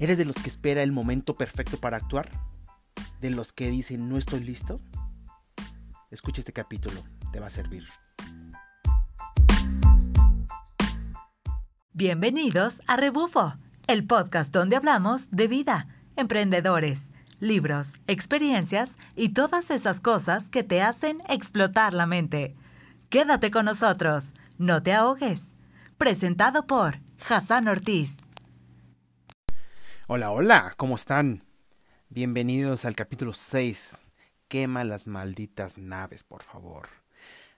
¿Eres de los que espera el momento perfecto para actuar? ¿De los que dicen no estoy listo? Escucha este capítulo, te va a servir. Bienvenidos a Rebufo, el podcast donde hablamos de vida, emprendedores, libros, experiencias y todas esas cosas que te hacen explotar la mente. Quédate con nosotros, no te ahogues. Presentado por Hassan Ortiz. Hola, hola, ¿cómo están? Bienvenidos al capítulo 6. Quema las malditas naves, por favor.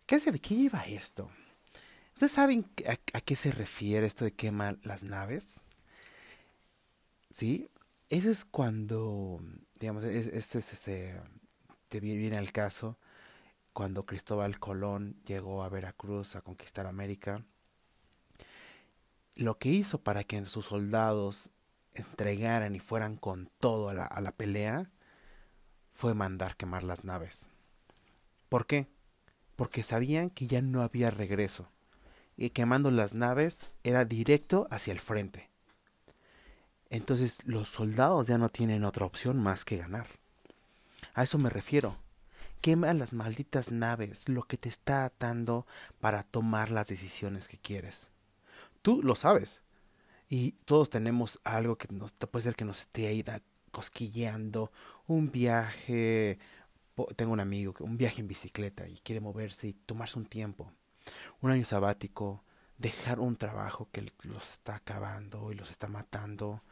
¿Qué, se, qué lleva esto? ¿Ustedes saben a, qué se refiere esto de quema las naves? ¿Sí? Eso es cuando, digamos, este es, ese, te viene al caso, cuando Cristóbal Colón llegó a Veracruz a conquistar América. Lo que hizo para que sus soldados entregaran y fueran con todo a la, a la pelea fue mandar quemar las naves. ¿Por qué? Porque sabían que ya no había regreso y quemando las naves era directo hacia el frente. Entonces los soldados ya no tienen otra opción más que ganar. A eso me refiero. Quema las malditas naves, lo que te está atando para tomar las decisiones que quieres. Tú lo sabes. Y todos tenemos algo que nos puede ser que nos esté ahí cosquilleando, un viaje, tengo un amigo que un viaje en bicicleta y quiere moverse y tomarse un tiempo, un año sabático, dejar un trabajo que los está acabando y los está matando,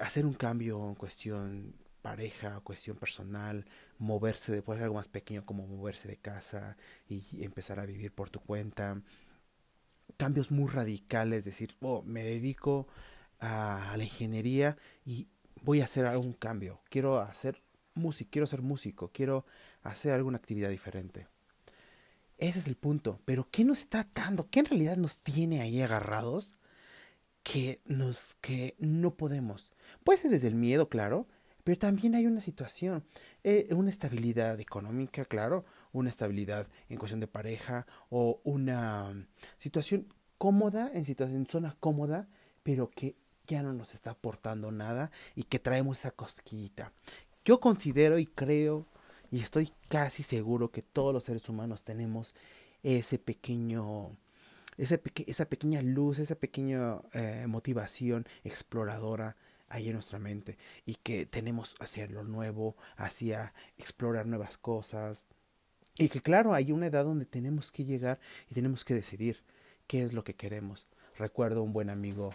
hacer un cambio en cuestión pareja, cuestión personal, moverse de algo más pequeño como moverse de casa y empezar a vivir por tu cuenta, cambios muy radicales, decir, oh, me dedico a, la ingeniería y voy a hacer algún cambio, quiero hacer música, quiero ser músico, quiero hacer alguna actividad diferente. Ese es el punto. Pero ¿qué nos está atando? ¿Qué en realidad nos tiene ahí agarrados? Que nos, que no podemos. Puede ser desde el miedo, claro, pero también hay una situación, eh, una estabilidad económica, claro, una estabilidad en cuestión de pareja o una situación cómoda, en situación, zona cómoda, pero que ya no nos está aportando nada y que traemos esa cosquillita. Yo considero y creo y estoy casi seguro que todos los seres humanos tenemos ese pequeño, esa, esa pequeña luz, esa pequeña eh, motivación exploradora ahí en nuestra mente y que tenemos hacia lo nuevo, hacia explorar nuevas cosas. Y que claro, hay una edad donde tenemos que llegar y tenemos que decidir qué es lo que queremos. Recuerdo un buen amigo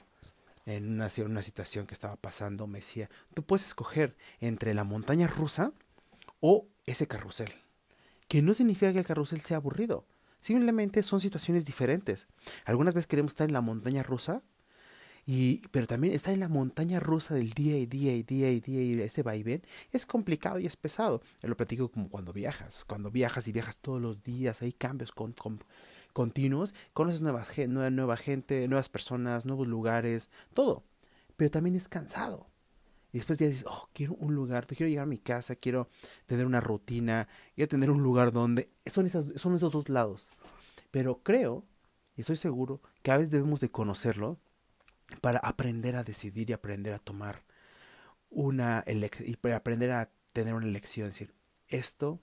en una, en una situación que estaba pasando, me decía, tú puedes escoger entre la montaña rusa o ese carrusel. Que no significa que el carrusel sea aburrido. Simplemente son situaciones diferentes. Algunas veces queremos estar en la montaña rusa, y, pero también estar en la montaña rusa del día y día y día y día y ese vaivén es complicado y es pesado. Yo lo platico como cuando viajas. Cuando viajas y viajas todos los días, hay cambios con, continuos, conoces nuevas, nueva, nueva gente, nuevas personas, nuevos lugares, todo. Pero también es cansado. Y después ya dices, oh, quiero un lugar, quiero llegar a mi casa, quiero tener una rutina, quiero tener un lugar donde... Son, esas, son esos dos lados. Pero creo, y estoy seguro, que a veces debemos de conocerlo para aprender a decidir y aprender a tomar una elección, y aprender a tener una elección, decir, esto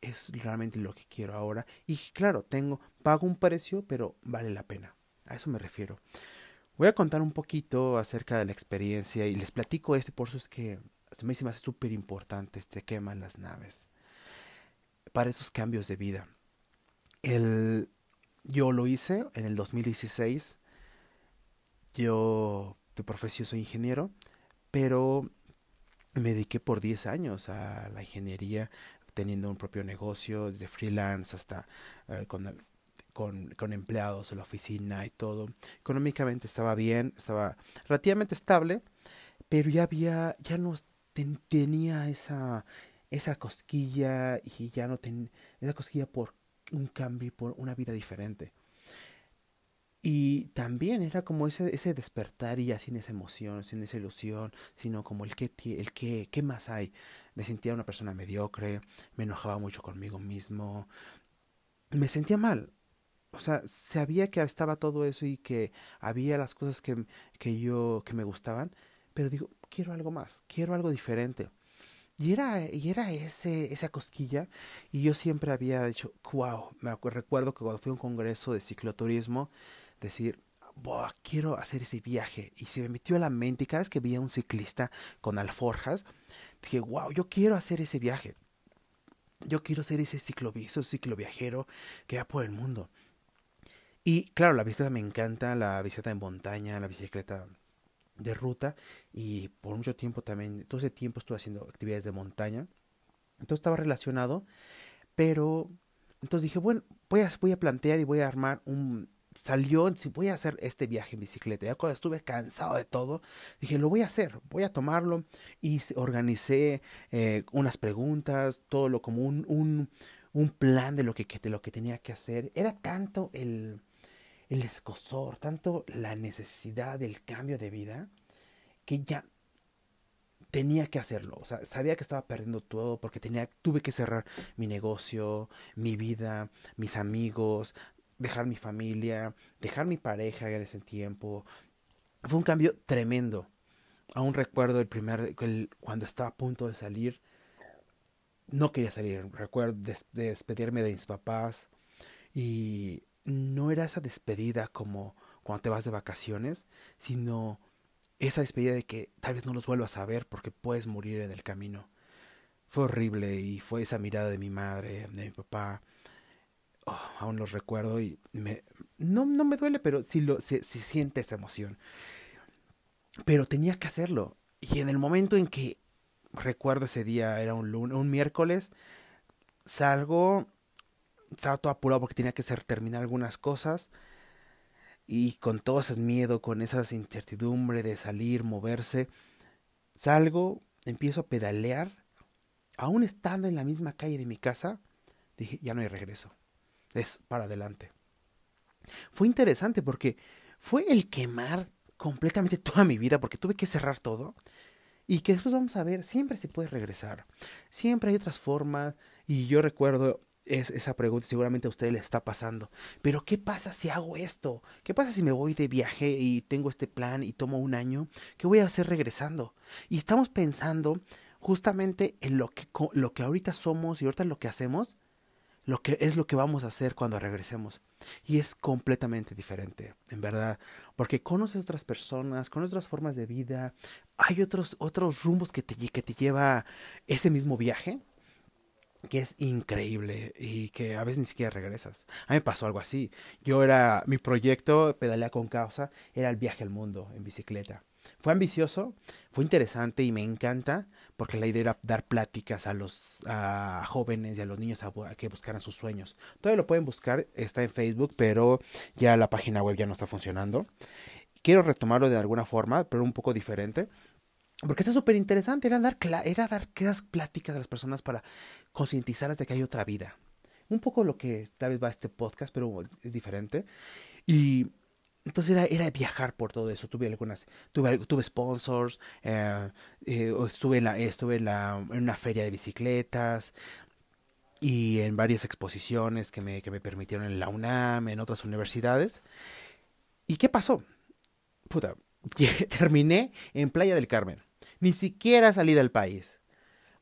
es realmente lo que quiero ahora. Y claro, tengo, pago un precio, pero vale la pena. A eso me refiero. Voy a contar un poquito acerca de la experiencia y les platico este, por eso es que se me hace súper importante este quema en las naves. Para esos cambios de vida. El, yo lo hice en el 2016. Yo de profesión soy ingeniero, pero me dediqué por 10 años a la ingeniería, teniendo un propio negocio, desde freelance hasta eh, con con, empleados en la oficina y todo. Económicamente estaba bien, estaba relativamente estable, pero ya había, ya no tenía esa, esa cosquilla y ya no tenía esa cosquilla por un cambio, por una vida diferente. Y también era como ese, ese despertar y ya sin esa emoción, sin esa ilusión, sino como el que, el que, ¿qué más hay? Me sentía una persona mediocre, me enojaba mucho conmigo mismo, me sentía mal o sea, sabía que estaba todo eso y que había las cosas que, que yo, que me gustaban, pero digo, quiero algo más, quiero algo diferente. Y era, y era ese, esa cosquilla, y yo siempre había dicho, wow, me recuerdo que cuando fui a un congreso de cicloturismo, decir, wow, quiero hacer ese viaje. Y se me metió a la mente, y cada vez que veía un ciclista con alforjas, dije, wow, yo quiero hacer ese viaje. Yo quiero ser ese cicloviso, cicloviajero que va por el mundo. Y claro, la bicicleta me encanta, la bicicleta en montaña, la bicicleta de ruta y por mucho tiempo también, todo ese tiempo estuve haciendo actividades de montaña. Entonces estaba relacionado, pero entonces dije, bueno, voy a, voy a plantear y voy a armar un... Salió, si voy a hacer este viaje en bicicleta. Ya cuando estuve cansado de todo, dije, lo voy a hacer, voy a tomarlo. Y organicé eh, unas preguntas, todo lo como un, un, plan de lo, que, de lo que tenía que hacer. Era tanto el, el escosor, tanto la necesidad del cambio de vida, que ya tenía que hacerlo. O sea, sabía que estaba perdiendo todo porque tenía, tuve que cerrar mi negocio, mi vida, mis amigos, dejar mi familia, dejar mi pareja en ese tiempo. Fue un cambio tremendo. Aún recuerdo el primer, cuando estaba a punto de salir, no quería salir. Recuerdo despedirme de mis papás y no era esa despedida como cuando te vas de vacaciones, sino esa despedida de que tal vez no los vuelvas a ver porque puedes morir en el camino. Fue horrible y fue esa mirada de mi madre, de mi papá. Oh, aún los recuerdo y no, no me duele, pero sí, lo, sí, siente esa emoción. Pero tenía que hacerlo. Y en el momento en que recuerdo ese día, era un, lunes, un miércoles, salgo estaba todo apurado porque tenía que terminar algunas cosas. Y con todo ese miedo, con esa incertidumbre de salir, moverse, salgo, empiezo a pedalear. Aún estando en la misma calle de mi casa, dije, ya no hay regreso. Es para adelante. Fue interesante porque fue el quemar completamente toda mi vida porque tuve que cerrar todo. Y que después vamos a ver, siempre se puede regresar. Siempre hay otras formas. Y yo recuerdo es esa pregunta seguramente a usted le está pasando. Pero ¿qué pasa si hago esto? ¿Qué pasa si me voy de viaje y tengo este plan y tomo un año? ¿Qué voy a hacer regresando? Y estamos pensando justamente en lo que, lo que ahorita somos y ahorita lo que hacemos, lo que es lo que vamos a hacer cuando regresemos. Y es completamente diferente, en verdad, porque conoces otras personas, con otras formas de vida, hay otros, otros rumbos que te, que te lleva ese mismo viaje que es increíble y que a veces ni siquiera regresas. A mí me pasó algo así. Yo era, mi proyecto, Pedalea con Causa, era el viaje al mundo en bicicleta. Fue ambicioso, fue interesante y me encanta porque la idea era dar pláticas a los jóvenes y a los niños a, que buscaran sus sueños. Todavía lo pueden buscar, está en Facebook, pero ya la página web ya no está funcionando. Quiero retomarlo de alguna forma, pero un poco diferente. Porque es súper interesante, era dar, era dar esas pláticas a las personas para concientizarlas de que hay otra vida. Un poco lo que tal vez va este podcast, pero es diferente. Y entonces era, era viajar por todo eso. Tuve algunas, tuve, tuve sponsors, eh, eh, estuve, en, la, estuve en, la, en una feria de bicicletas y en varias exposiciones que me, que me permitieron en la UNAM, en otras universidades. ¿Y qué pasó? Puta, terminé en Playa del Carmen ni siquiera salí del país.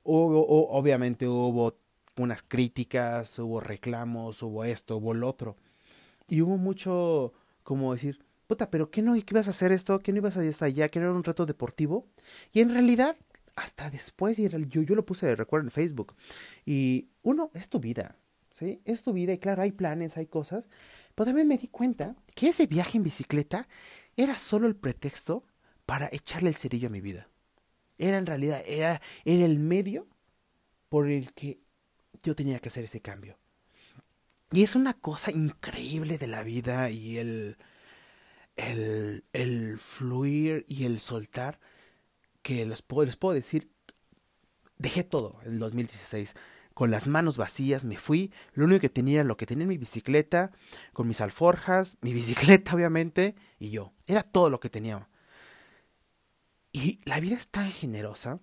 Obviamente hubo unas críticas, hubo reclamos, hubo esto, hubo lo otro. Y hubo mucho, como decir, puta, pero ¿qué no qué ibas a hacer esto? ¿Qué no ibas a ir allá? ¿Que no era un reto deportivo? Y en realidad, hasta después, y yo, yo lo puse, recuerdo, en Facebook. Y uno, es tu vida, ¿sí? Es tu vida y claro, hay planes, hay cosas. Pero también me di cuenta que ese viaje en bicicleta era solo el pretexto para echarle el cerillo a mi vida. Era en realidad, era, era el medio por el que yo tenía que hacer ese cambio. Y es una cosa increíble de la vida y el, el, el fluir y el soltar que les puedo, les puedo decir, dejé todo en el 2016. Con las manos vacías me fui. Lo único que tenía era lo que tenía en mi bicicleta, con mis alforjas, mi bicicleta obviamente, y yo. Era todo lo que tenía. Y la vida es tan generosa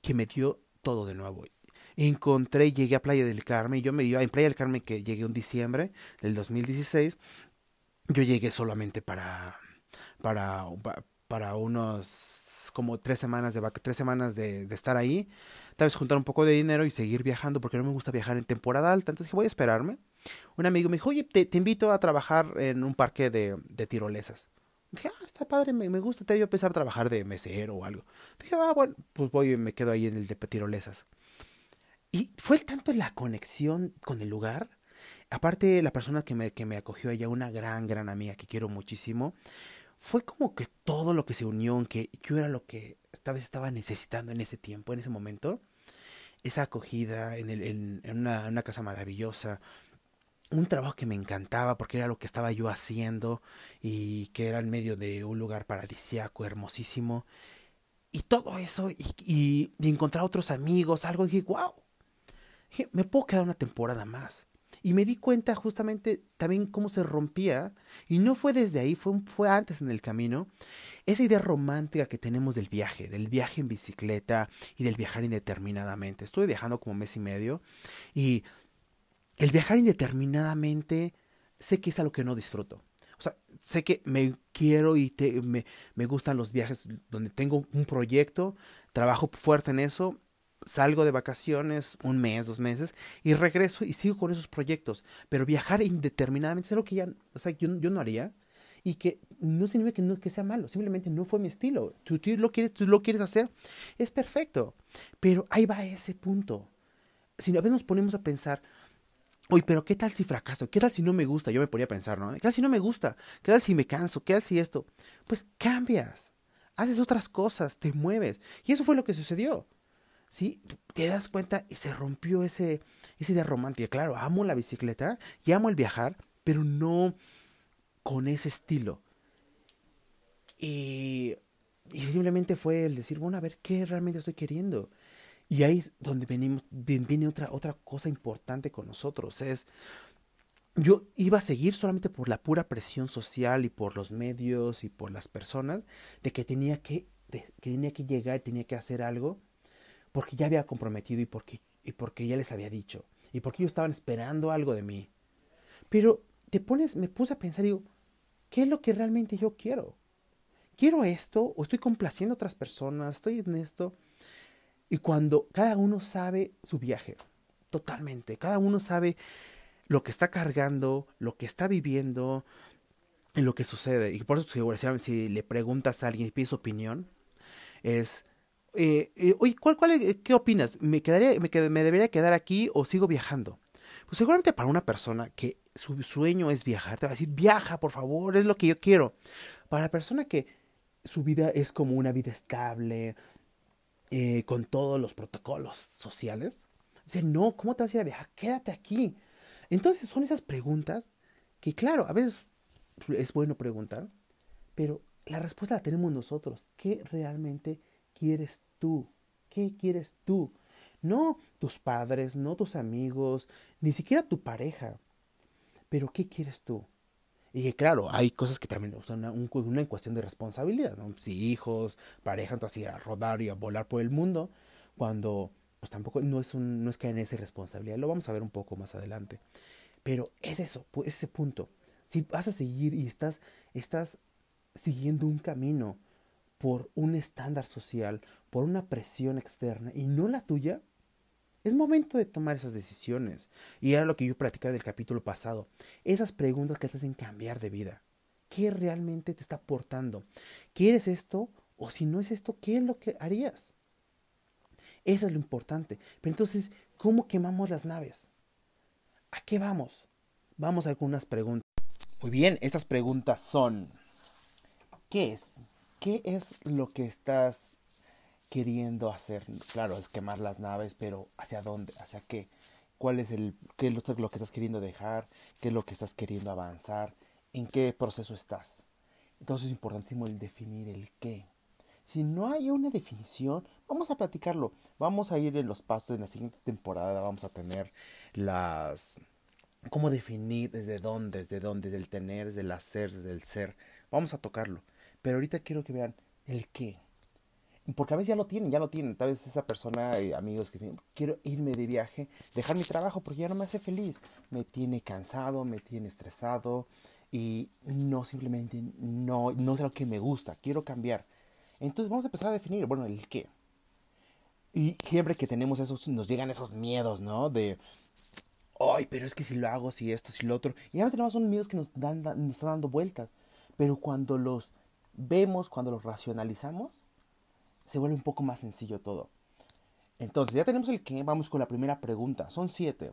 que me dio todo de nuevo. Encontré, llegué a Playa del Carmen, yo me iba en Playa del Carmen que llegué en diciembre del 2016, yo llegué solamente para, para, para unos como tres semanas de tres semanas de, de, estar ahí, tal vez juntar un poco de dinero y seguir viajando porque no me gusta viajar en temporada alta, entonces dije voy a esperarme. Un amigo me dijo, oye, te, te invito a trabajar en un parque de, de tirolesas. Dije, ah, está padre, me, me gusta, te voy a empezar a trabajar de mesero o algo. Dije, ah, bueno, pues voy y me quedo ahí en el de tirolesas. Y fue tanto la conexión con el lugar. Aparte, la persona que me, que me acogió ella, una gran, gran amiga que quiero muchísimo, fue como que todo lo que se unió, que yo era lo que esta vez estaba necesitando en ese tiempo, en ese momento. Esa acogida en, el, en, una, una casa maravillosa, un trabajo que me encantaba porque era lo que estaba yo haciendo y que era en medio de un lugar paradisiaco, hermosísimo. Y todo eso, y, y, encontrar otros amigos, algo, dije, wow, me puedo quedar una temporada más. Y me di cuenta justamente también cómo se rompía, y no fue desde ahí, fue, fue antes en el camino, esa idea romántica que tenemos del viaje, del viaje en bicicleta y del viajar indeterminadamente. Estuve viajando como mes y medio y el viajar indeterminadamente sé que es algo que no disfruto. O sea, sé que me quiero y te, me, me gustan los viajes donde tengo un proyecto, trabajo fuerte en eso salgo de vacaciones un mes, dos meses y regreso y sigo con esos proyectos. Pero viajar indeterminadamente es algo que yo no haría y que no significa que, no, que sea malo, simplemente no fue mi estilo. Tú, tú, lo quieres, tú lo quieres hacer, es perfecto. Pero ahí va ese punto. Si a veces nos ponemos a pensar, Oye, pero ¿qué tal si fracaso? ¿Qué tal si no me gusta? Yo me ponía a pensar, ¿no? ¿Qué tal si no me gusta? ¿Qué tal si me canso? ¿Qué tal si esto? Pues cambias, haces otras cosas, te mueves. Y eso fue lo que sucedió. ¿Sí? Te das cuenta y se rompió ese, esa idea romántica. Claro, amo la bicicleta y amo el viajar, pero no con ese estilo. Y, simplemente fue el decir, bueno, a ver qué realmente estoy queriendo. Y ahí es donde venimos, viene otra, otra cosa importante con nosotros. Es, yo iba a seguir solamente por la pura presión social y por los medios y por las personas de que tenía que, de, que tenía que llegar, tenía que hacer algo porque ya había comprometido y porque, y porque ya les había dicho, y porque ellos estaban esperando algo de mí. Pero te pones, me puse a pensar digo, ¿qué es lo que realmente yo quiero? ¿Quiero esto? ¿O estoy complaciendo a otras personas? ¿Estoy en esto? Y cuando cada uno sabe su viaje, totalmente, cada uno sabe lo que está cargando, lo que está viviendo, y lo que sucede. Y por eso, si, si le preguntas a alguien y pides opinión, es eh, eh, ¿cuál, cuál, eh, ¿qué opinas? ¿Me, quedaría, me, ¿Me debería quedar aquí o sigo viajando? Pues seguramente para una persona que su sueño es viajar, te va a decir, viaja, por favor, es lo que yo quiero. Para la persona que su vida es como una vida estable, eh, con todos los protocolos sociales, dice, no, ¿cómo te vas a ir a viajar? Quédate aquí. Entonces son esas preguntas que, claro, a veces es bueno preguntar, pero la respuesta la tenemos nosotros. ¿Qué realmente quieres tú? ¿Qué quieres tú? No tus padres, no tus amigos, ni siquiera tu pareja. Pero ¿qué quieres tú? Y que claro, hay cosas que también son una, cuestión de responsabilidad, ¿no? Si hijos, pareja, entonces a rodar y a volar por el mundo, cuando pues tampoco no es, un, no es que en esa responsabilidad, lo vamos a ver un poco más adelante. Pero es eso, es ese punto. Si vas a seguir y estás, estás siguiendo un camino por un estándar social, por una presión externa y no la tuya, es momento de tomar esas decisiones. Y era lo que yo platicaba del capítulo pasado. Esas preguntas que te hacen cambiar de vida. ¿Qué realmente te está aportando? ¿Quieres esto? O si no es esto, ¿qué es lo que harías? Eso es lo importante. Pero entonces, ¿cómo quemamos las naves? ¿A qué vamos? Vamos a algunas preguntas. Muy bien, estas preguntas son, ¿qué es? ¿Qué es lo que estás queriendo hacer? Claro, es quemar las naves, pero ¿hacia dónde? ¿Hacia qué? ¿Cuál es el qué es lo que estás queriendo dejar? ¿Qué es lo que estás queriendo avanzar? ¿En qué proceso estás? Entonces es importantísimo el definir el qué. Si no hay una definición, vamos a platicarlo. Vamos a ir en los pasos en la siguiente temporada. Vamos a tener las cómo definir desde dónde, desde dónde, desde el tener, desde el hacer, desde el ser. Vamos a tocarlo. Pero ahorita quiero que vean el qué. porque a veces ya lo tienen, ya lo tienen. Tal vez esa persona, eh, amigos que dicen, quiero irme de viaje, dejar mi trabajo porque ya no me hace feliz. Me tiene cansado, me tiene estresado y no simplemente, no, no es lo que me gusta, quiero cambiar. Entonces vamos a empezar a definir, bueno, el qué. Y siempre que tenemos esos, nos llegan esos miedos, ¿no? De, ay, pero es que si lo hago, si esto, si lo otro. Y ya tenemos unos miedos que nos, dan, nos están dando vueltas. Pero cuando los vemos, cuando los racionalizamos, se vuelve un poco más sencillo todo. Entonces, ya tenemos el que, vamos con la primera pregunta. Son siete.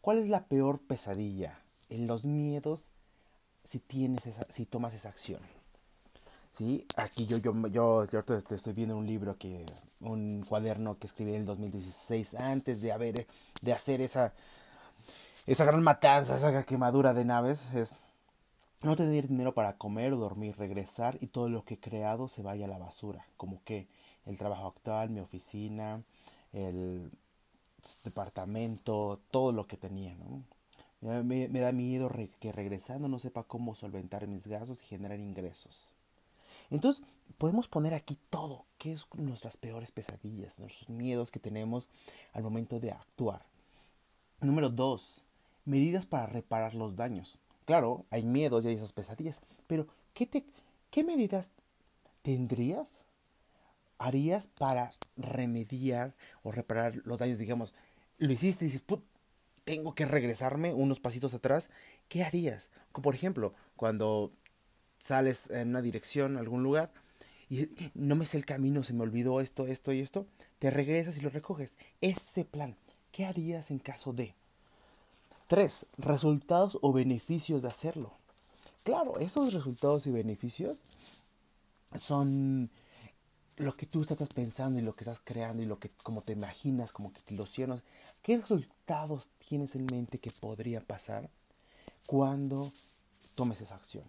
¿Cuál es la peor pesadilla en los miedos si, tienes esa, si tomas esa acción? ¿Sí? Aquí yo, yo, yo, estoy viendo un libro, que, un cuaderno que escribí en el 2016 antes de, haber, de hacer esa, esa gran matanza, esa quemadura de naves. Es no tener dinero para comer o dormir, regresar y todo lo que he creado se vaya a la basura, como que el trabajo actual, mi oficina, el departamento, todo lo que tenía. Me, da miedo que regresando no sepa cómo solventar mis gastos y generar ingresos. Entonces, podemos poner aquí todo, qué es nuestras peores pesadillas, nuestros miedos que tenemos al momento de actuar. Número dos, medidas para reparar los daños. Claro, hay miedos y hay esas pesadillas, pero ¿qué, te, qué medidas tendrías, harías para remediar o reparar los daños? Digamos, lo hiciste y dices, tengo que regresarme unos pasitos atrás. ¿Qué harías? Como por ejemplo, cuando sales en una dirección, a algún lugar, y no me sé el camino, se me olvidó esto, esto y esto, te regresas y lo recoges. Ese plan, ¿qué harías en caso de? Tres, resultados o beneficios de hacerlo. Claro, esos resultados y beneficios son lo que tú estás pensando y lo que estás creando y lo que como te imaginas, como que te ilusionas. ¿Qué resultados tienes en mente que podría pasar cuando tomes esa acción?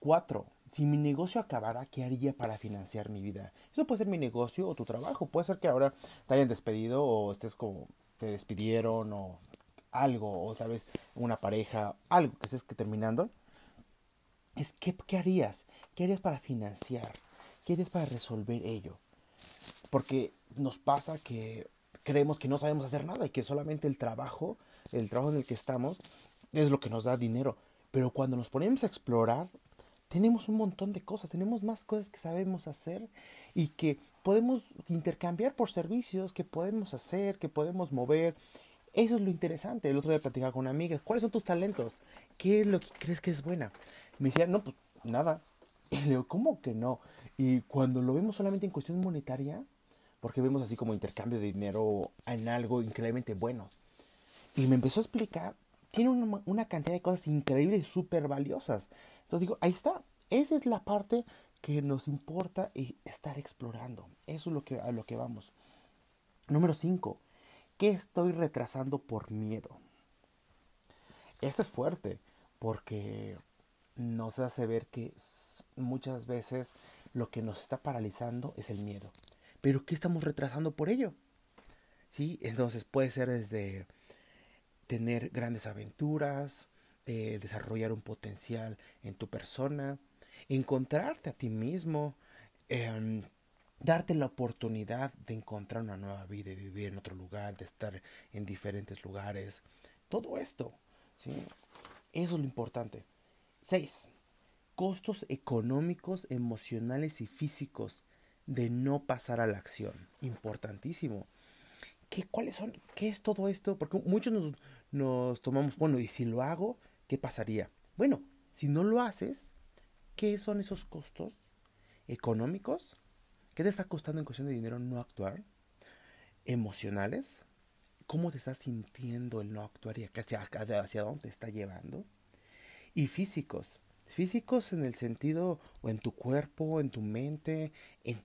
Cuatro, si mi negocio acabara, ¿qué haría para financiar mi vida? Eso puede ser mi negocio o tu trabajo. Puede ser que ahora te hayan despedido o estés como te despidieron o algo, o tal vez una pareja, algo que estés terminando, es ¿qué, ¿qué harías? ¿Qué harías para financiar? ¿Qué harías para resolver ello? Porque nos pasa que creemos que no sabemos hacer nada y que solamente el trabajo, el trabajo en el que estamos, es lo que nos da dinero. Pero cuando nos ponemos a explorar, tenemos un montón de cosas, tenemos más cosas que sabemos hacer y que podemos intercambiar por servicios, que podemos hacer, que podemos mover eso es lo interesante. El otro día platicaba con una amiga, ¿cuáles son tus talentos? ¿Qué es lo que crees que es buena? Me decía, no, pues nada. Y le digo, ¿cómo que no? Y cuando lo vemos solamente en cuestión monetaria, porque vemos así como intercambio de dinero en algo increíblemente bueno. Y me empezó a explicar, tiene una, una cantidad de cosas increíbles y súper valiosas. Entonces digo, ahí está. Esa es la parte que nos importa y estar explorando. Eso es lo que, a lo que vamos. Número 5 ¿Qué estoy retrasando por miedo? Esto es fuerte porque nos hace ver que muchas veces lo que nos está paralizando es el miedo. Pero ¿qué estamos retrasando por ello? ¿Sí? Entonces puede ser desde tener grandes aventuras, eh, desarrollar un potencial en tu persona, encontrarte a ti mismo, eh, darte la oportunidad de encontrar una nueva vida, de vivir en otro lugar, de estar en diferentes lugares. Todo esto, ¿sí? Eso es lo importante. Seis, costos económicos, emocionales y físicos de no pasar a la acción. Importantísimo. ¿Qué, ¿Cuáles son? ¿Qué es todo esto? Porque muchos nos, nos tomamos, bueno, ¿y si lo hago? ¿Qué pasaría? Bueno, si no lo haces, ¿qué son esos costos económicos, ¿Qué te está costando en cuestión de dinero no actuar? Emocionales. ¿Cómo te estás sintiendo el no actuar y hacia, hacia dónde te está llevando? Y físicos. Físicos en el sentido o en tu cuerpo, en tu mente, en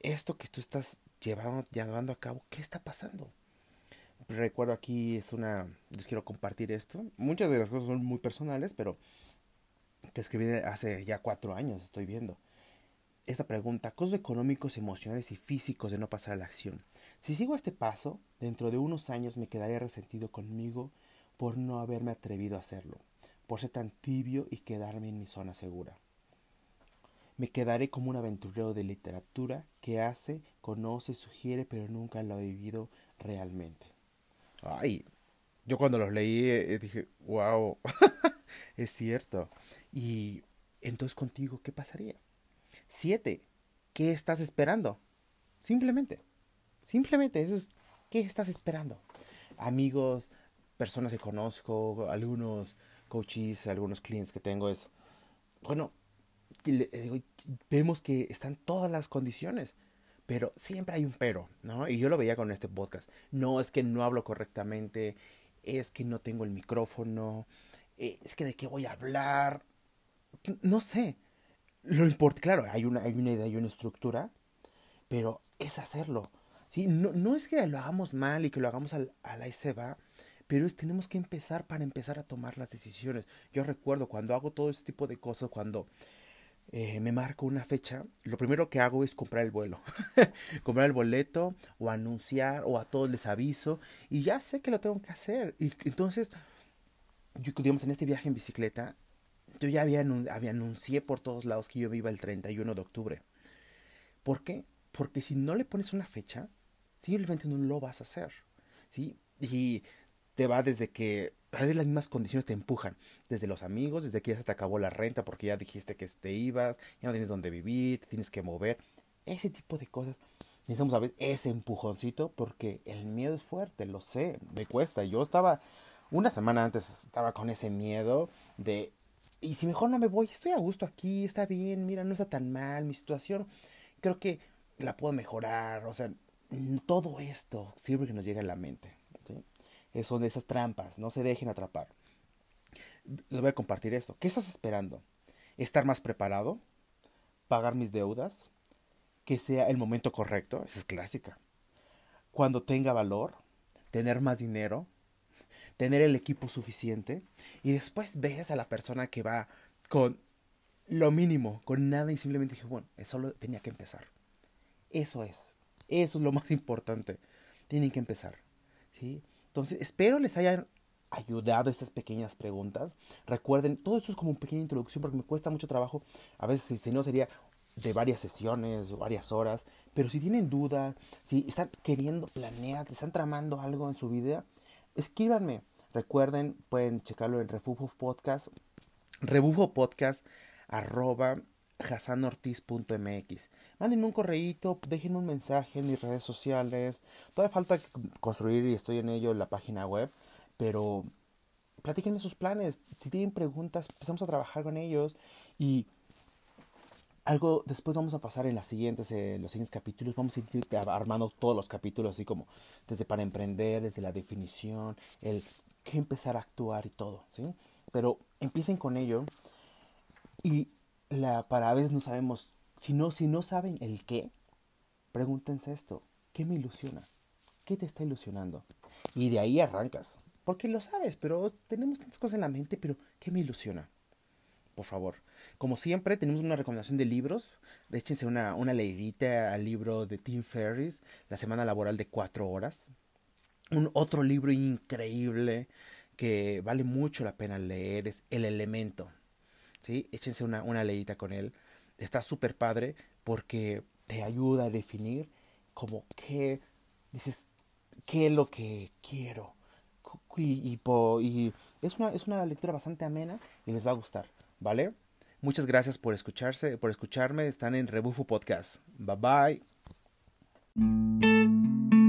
esto que tú estás llevando, llevando a cabo. ¿Qué está pasando? Recuerdo aquí es una, les quiero compartir esto. Muchas de las cosas son muy personales, pero que escribí hace ya cuatro años, estoy viendo esta pregunta, costos económicos, emocionales y físicos de no pasar a la acción. Si sigo este paso, dentro de unos años me quedaré resentido conmigo por no haberme atrevido a hacerlo, por ser tan tibio y quedarme en mi zona segura. Me quedaré como un aventurero de literatura que hace, conoce, sugiere, pero nunca lo ha vivido realmente. Ay, yo cuando los leí eh, dije, wow, es cierto. Y entonces contigo, ¿qué pasaría? Siete, ¿qué estás esperando? Simplemente, simplemente, eso es, ¿qué estás esperando? Amigos, personas que conozco, algunos coaches, algunos clientes que tengo, es, bueno, vemos que están todas las condiciones, pero siempre hay un pero, ¿no? Y yo lo veía con este podcast. No es que no hablo correctamente, es que no tengo el micrófono, eh, es que de qué voy a hablar, no sé. Lo importante, claro, hay una, hay una idea y una estructura, pero es hacerlo. ¿sí? No, no es que lo hagamos mal y que lo hagamos al, a la va, pero es tenemos que empezar para empezar a tomar las decisiones. Yo recuerdo cuando hago todo este tipo de cosas, cuando eh, me marco una fecha, lo primero que hago es comprar el vuelo, comprar el boleto o anunciar o a todos les aviso y ya sé que lo tengo que hacer. Y entonces, yo, en este viaje en bicicleta, yo ya había, había anuncié por todos lados que yo iba el 31 de octubre. ¿Por qué? Porque si no le pones una fecha, simplemente no lo vas a hacer. ¿Sí? Y te va desde que a veces las mismas condiciones te empujan, desde los amigos, desde que ya se te acabó la renta porque ya dijiste que te ibas, ya no tienes dónde vivir, te tienes que mover, ese tipo de cosas. Necesitamos a veces ese empujoncito porque el miedo es fuerte, lo sé, me cuesta. Yo estaba, una semana antes estaba con ese miedo de y si mejor no me voy, estoy a gusto aquí, está bien, mira, no está tan mal mi situación, creo que la puedo mejorar, o sea, todo esto sirve que nos llegue a la mente. ¿sí? Son de esas trampas, no se dejen atrapar. Les voy a compartir esto. ¿Qué estás esperando? ¿Estar más preparado? ¿Pagar mis deudas? ¿Que sea el momento correcto? Esa es clásica. Cuando tenga valor, tener más dinero, tener el equipo suficiente y después ves a la persona que va con lo mínimo, con nada y simplemente dije, bueno, solo tenía que empezar. Eso es, eso es lo más importante. Tienen que empezar. ¿sí? Entonces, espero les hayan ayudado estas pequeñas preguntas. Recuerden, todo esto es como una pequeña introducción porque me cuesta mucho trabajo. A veces, si no, sería de varias sesiones o varias horas. Pero si tienen dudas, si están queriendo planear, están tramando algo en su vida, escríbanme. Recuerden, pueden checarlo en Refugio Podcast, Rebufo Podcast, arroba hasanortiz.mx. Mándenme un correíto, déjenme un mensaje en mis redes sociales. Todavía falta construir y estoy en ello la página web, pero platíquenme sus planes. Si tienen preguntas, empezamos a trabajar con ellos y algo después vamos a pasar en las siguientes, eh, los siguientes capítulos, vamos a ir armando todos los capítulos, así como desde para emprender, desde la definición, el que empezar a actuar y todo, ¿sí? Pero empiecen con ello y la, para a veces no sabemos, si no, si no saben el qué, pregúntense esto, ¿qué me ilusiona? ¿Qué te está ilusionando? Y de ahí arrancas, porque lo sabes, pero tenemos tantas cosas en la mente, pero ¿qué me ilusiona? Por favor. Como siempre, tenemos una recomendación de libros. Échense una, una leidita al libro de Tim Ferriss, La Semana Laboral de Cuatro Horas un otro libro increíble que vale mucho la pena leer es El Elemento. ¿sí? Échense una, una leída con él. Está súper padre porque te ayuda a definir como qué, dices, qué es lo que quiero. Y, es, una, es una lectura bastante amena y les va a gustar, ¿vale? Muchas gracias por escucharse, por escucharme. Están en Rebufo Podcast. Bye bye.